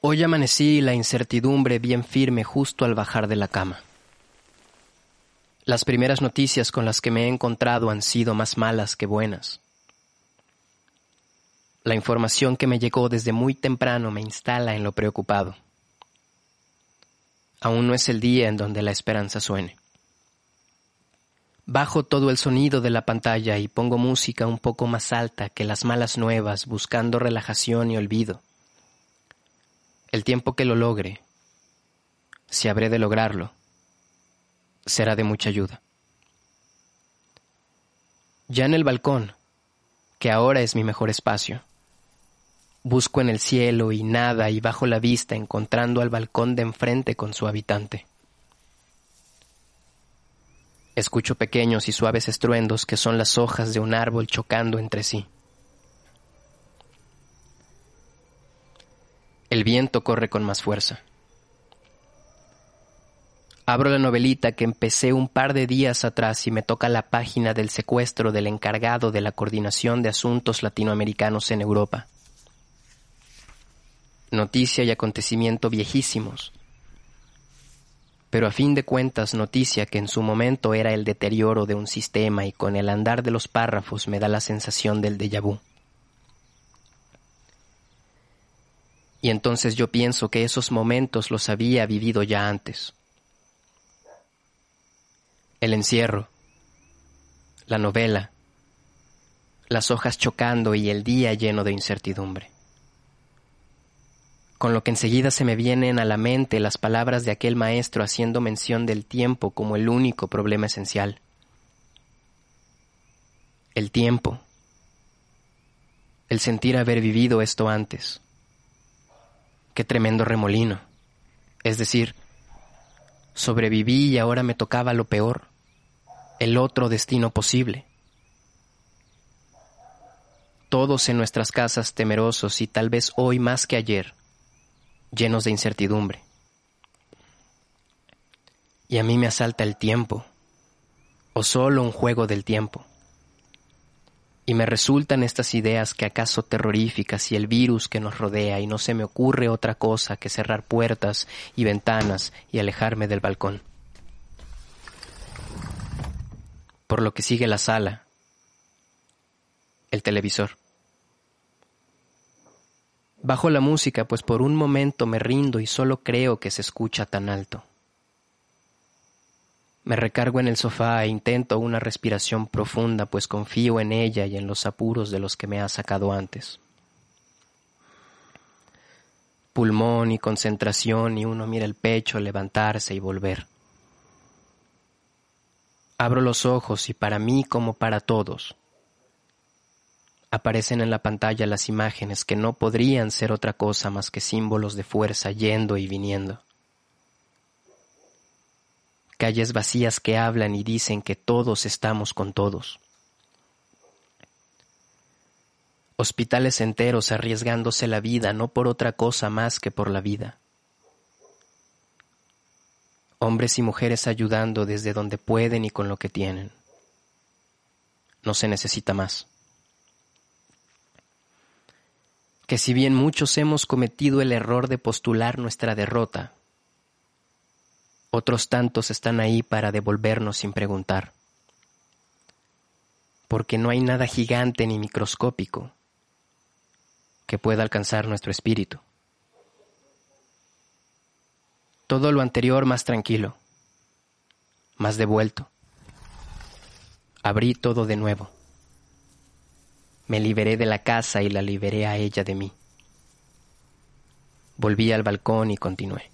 Hoy amanecí la incertidumbre bien firme justo al bajar de la cama. Las primeras noticias con las que me he encontrado han sido más malas que buenas. La información que me llegó desde muy temprano me instala en lo preocupado. Aún no es el día en donde la esperanza suene. Bajo todo el sonido de la pantalla y pongo música un poco más alta que las malas nuevas buscando relajación y olvido. El tiempo que lo logre, si habré de lograrlo, será de mucha ayuda. Ya en el balcón, que ahora es mi mejor espacio, busco en el cielo y nada y bajo la vista encontrando al balcón de enfrente con su habitante. Escucho pequeños y suaves estruendos que son las hojas de un árbol chocando entre sí. El viento corre con más fuerza. Abro la novelita que empecé un par de días atrás y me toca la página del secuestro del encargado de la coordinación de asuntos latinoamericanos en Europa. Noticia y acontecimiento viejísimos, pero a fin de cuentas noticia que en su momento era el deterioro de un sistema y con el andar de los párrafos me da la sensación del déjà vu. Y entonces yo pienso que esos momentos los había vivido ya antes el encierro, la novela, las hojas chocando y el día lleno de incertidumbre. Con lo que enseguida se me vienen a la mente las palabras de aquel maestro haciendo mención del tiempo como el único problema esencial. El tiempo, el sentir haber vivido esto antes. Qué tremendo remolino. Es decir, Sobreviví y ahora me tocaba lo peor, el otro destino posible. Todos en nuestras casas temerosos y tal vez hoy más que ayer, llenos de incertidumbre. Y a mí me asalta el tiempo, o solo un juego del tiempo y me resultan estas ideas que acaso terroríficas y el virus que nos rodea y no se me ocurre otra cosa que cerrar puertas y ventanas y alejarme del balcón. Por lo que sigue la sala, el televisor. Bajo la música, pues por un momento me rindo y solo creo que se escucha tan alto. Me recargo en el sofá e intento una respiración profunda, pues confío en ella y en los apuros de los que me ha sacado antes. Pulmón y concentración y uno mira el pecho levantarse y volver. Abro los ojos y para mí como para todos aparecen en la pantalla las imágenes que no podrían ser otra cosa más que símbolos de fuerza yendo y viniendo calles vacías que hablan y dicen que todos estamos con todos. Hospitales enteros arriesgándose la vida no por otra cosa más que por la vida. Hombres y mujeres ayudando desde donde pueden y con lo que tienen. No se necesita más. Que si bien muchos hemos cometido el error de postular nuestra derrota, otros tantos están ahí para devolvernos sin preguntar. Porque no hay nada gigante ni microscópico que pueda alcanzar nuestro espíritu. Todo lo anterior más tranquilo, más devuelto. Abrí todo de nuevo. Me liberé de la casa y la liberé a ella de mí. Volví al balcón y continué.